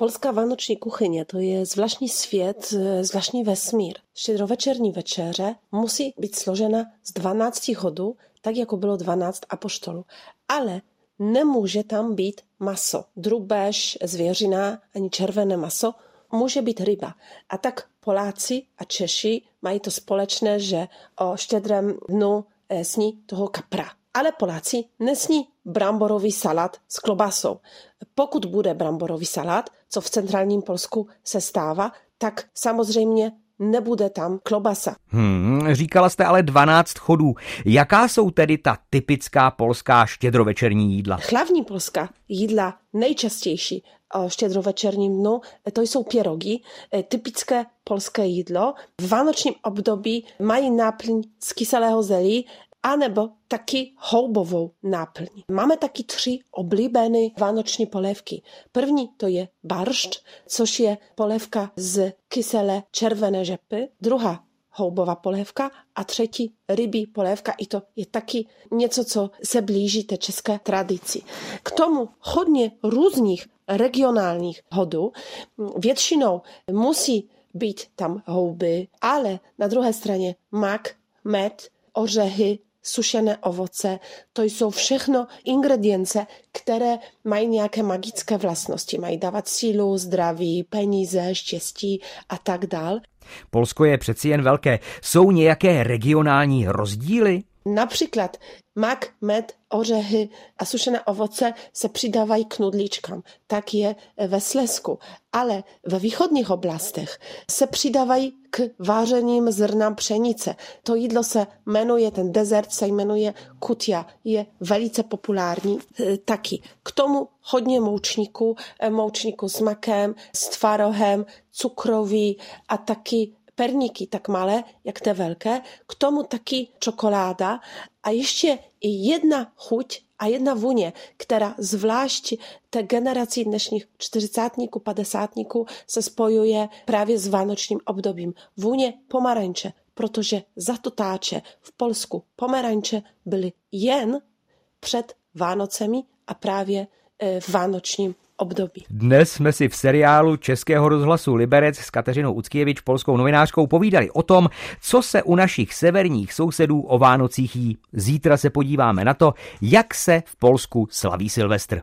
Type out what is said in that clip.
Polska vánoční kuchyně to je zvláštní svět, e, zvláštní vesmír. Štědrovečerní večeře musí být složena z 12 hodů, tak jako bylo 12 apoštolů. Ale nemůže tam být maso, drubež, zvěřina, ani červené maso, může být ryba. A tak Poláci a Češi mají to společné, že o štědrém dnu e, sní toho kapra. Ale Poláci nesní bramborový salát s klobasou. Pokud bude bramborový salát, co v centrálním Polsku se stává, tak samozřejmě nebude tam klobasa. Hmm, říkala jste ale 12 chodů. Jaká jsou tedy ta typická polská štědrovečerní jídla? Hlavní polská jídla nejčastější o štědrovečerním dnu, to jsou pierogi, e, typické polské jídlo. V vánočním období mají náplň z kyselého zelí, anebo taky houbovou náplň. Máme taky tři oblíbené vánoční polévky. První to je baršť, což je polévka z kyselé červené řepy. Druhá houbová polévka a třetí rybí polévka. I to je taky něco, co se blíží té české tradici. K tomu hodně různých regionálních hodů. Většinou musí být tam houby, ale na druhé straně mak, med, ořechy, sušené ovoce, to jsou všechno ingredience, které mají nějaké magické vlastnosti. Mají dávat sílu, zdraví, peníze, štěstí a tak dál. Polsko je přeci jen velké. Jsou nějaké regionální rozdíly? Například mak, med, ořechy a sušené ovoce se přidávají k nudličkám. Tak je ve Slesku. Ale ve východních oblastech se přidávají k vářeným zrnám pšenice. To jídlo se jmenuje, ten dezert se jmenuje kutia. Je velice populární e, taky. K tomu hodně moučníků, e, moučníků s makem, s tvarohem, cukroví a taky perniki tak male jak tę welkę, k tomu taki czekolada, a jeszcze jedna chuć, a jedna wunie, która zwłaść te generacje naszych czterdziesatników, padesatników zespojuje prawie z wanocznym obdobiem. Wunie pomarańcze, protože za to tacie w Polsku pomarańcze byli jen przed Wanocemi, a prawie v vánočním období. Dnes jsme si v seriálu Českého rozhlasu Liberec s Kateřinou Uckěvič, polskou novinářkou, povídali o tom, co se u našich severních sousedů o Vánocích jí. Zítra se podíváme na to, jak se v Polsku slaví Silvestr.